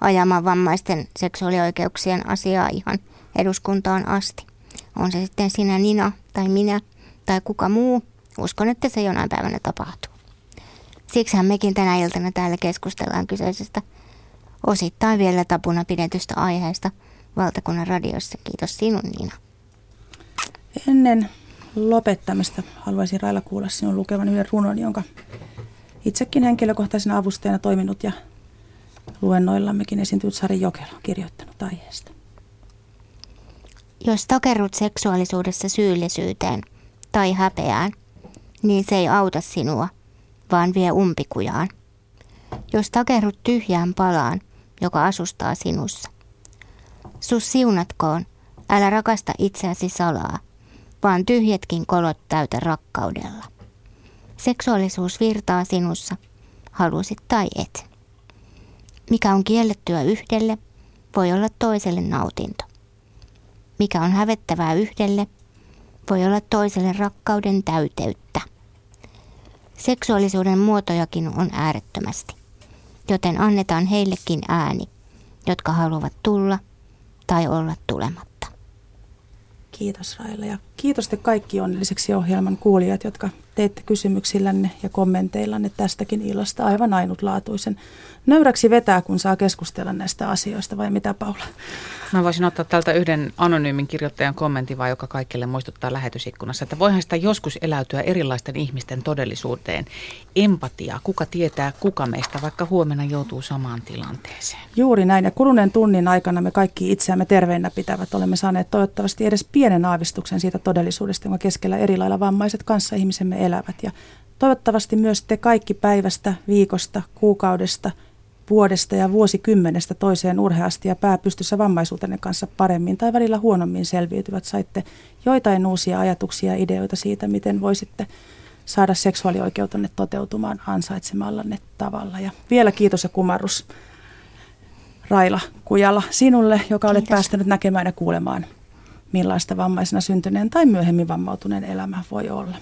ajamaan vammaisten seksuaalioikeuksien asiaa ihan eduskuntaan asti. On se sitten sinä Nina tai minä tai kuka muu. Uskon, että se jonain päivänä tapahtuu. Siksihän mekin tänä iltana täällä keskustellaan kyseisestä osittain vielä tapuna pidetystä aiheesta valtakunnan radiossa. Kiitos sinun Niina.
Ennen lopettamista haluaisin Raila kuulla sinun lukevan yhden runon, jonka itsekin henkilökohtaisena avustajana toiminut ja luennoillammekin esiintynyt Sari Jokela on kirjoittanut aiheesta.
Jos takerrut seksuaalisuudessa syyllisyyteen tai häpeään, niin se ei auta sinua, vaan vie umpikujaan. Jos takerrut tyhjään palaan, joka asustaa sinussa. Sus siunatkoon, älä rakasta itseäsi salaa, vaan tyhjätkin kolot täytä rakkaudella. Seksuaalisuus virtaa sinussa, halusit tai et. Mikä on kiellettyä yhdelle, voi olla toiselle nautinto. Mikä on hävettävää yhdelle, voi olla toiselle rakkauden täyteyttä. Seksuaalisuuden muotojakin on äärettömästi, joten annetaan heillekin ääni, jotka haluavat tulla tai olla tulematta.
Kiitos Raila ja kiitos te kaikki onnelliseksi ohjelman kuulijat, jotka teette kysymyksillänne ja kommenteillanne tästäkin illasta aivan ainutlaatuisen. Nöyräksi vetää, kun saa keskustella näistä asioista, vai mitä Paula?
Mä voisin ottaa tältä yhden anonyymin kirjoittajan kommentin, vaan joka kaikille muistuttaa lähetysikkunassa, että voihan sitä joskus eläytyä erilaisten ihmisten todellisuuteen. Empatia, kuka tietää, kuka meistä vaikka huomenna joutuu samaan tilanteeseen.
Juuri näin, ja kuluneen tunnin aikana me kaikki itseämme terveinä pitävät olemme saaneet toivottavasti edes pienen aavistuksen siitä todellisuudesta, jonka keskellä eri lailla vammaiset kanssaihmisemme elävät. Ja toivottavasti myös te kaikki päivästä, viikosta, kuukaudesta – vuodesta ja vuosikymmenestä toiseen urheasti ja pääpystyssä vammaisuutenne kanssa paremmin tai välillä huonommin selviytyvät. Saitte joitain uusia ajatuksia ja ideoita siitä, miten voisitte saada seksuaalioikeutenne toteutumaan ansaitsemallanne tavalla. Ja vielä kiitos ja kumarrus Raila Kujala sinulle, joka olet kiitos. päästänyt näkemään ja kuulemaan, millaista vammaisena syntyneen tai myöhemmin vammautuneen elämä voi olla.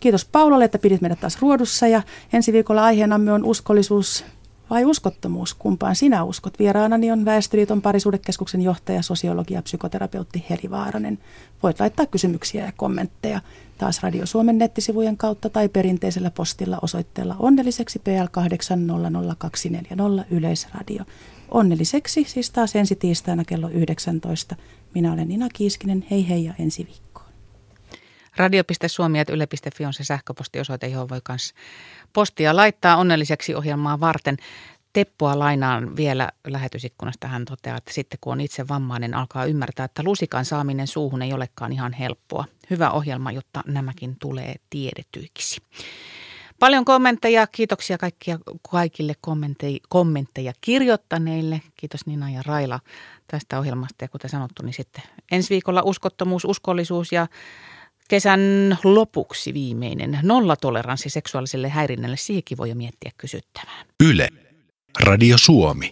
Kiitos Paulalle, että pidit meidät taas ruodussa ja ensi viikolla aiheenamme on uskollisuus vai uskottomuus? Kumpaan sinä uskot? Vieraanani on Väestöliiton parisuudekeskuksen johtaja, sosiologi ja psykoterapeutti Heli Vaaranen. Voit laittaa kysymyksiä ja kommentteja taas Radio Suomen nettisivujen kautta tai perinteisellä postilla osoitteella onnelliseksi PL 800240 Yleisradio. Onnelliseksi siis taas ensi tiistaina kello 19. Minä olen Nina Kiiskinen. Hei hei ja ensi viikkoon.
Radio.suomi.yle.fi on se sähköpostiosoite, johon voi myös postia laittaa onnelliseksi ohjelmaa varten. Teppoa lainaan vielä lähetysikkunasta. Hän toteaa, että sitten kun on itse vammainen, alkaa ymmärtää, että lusikan saaminen suuhun ei olekaan ihan helppoa. Hyvä ohjelma, jotta nämäkin tulee tiedetyiksi. Paljon kommentteja. Kiitoksia kaikkia, kaikille kommentteja, kommentteja kirjoittaneille. Kiitos Nina ja Raila tästä ohjelmasta. Ja kuten sanottu, niin sitten ensi viikolla uskottomuus, uskollisuus ja Kesän lopuksi viimeinen nollatoleranssi seksuaaliselle häirinnälle, siihenkin voi jo miettiä kysyttävää.
Yle, Radio Suomi.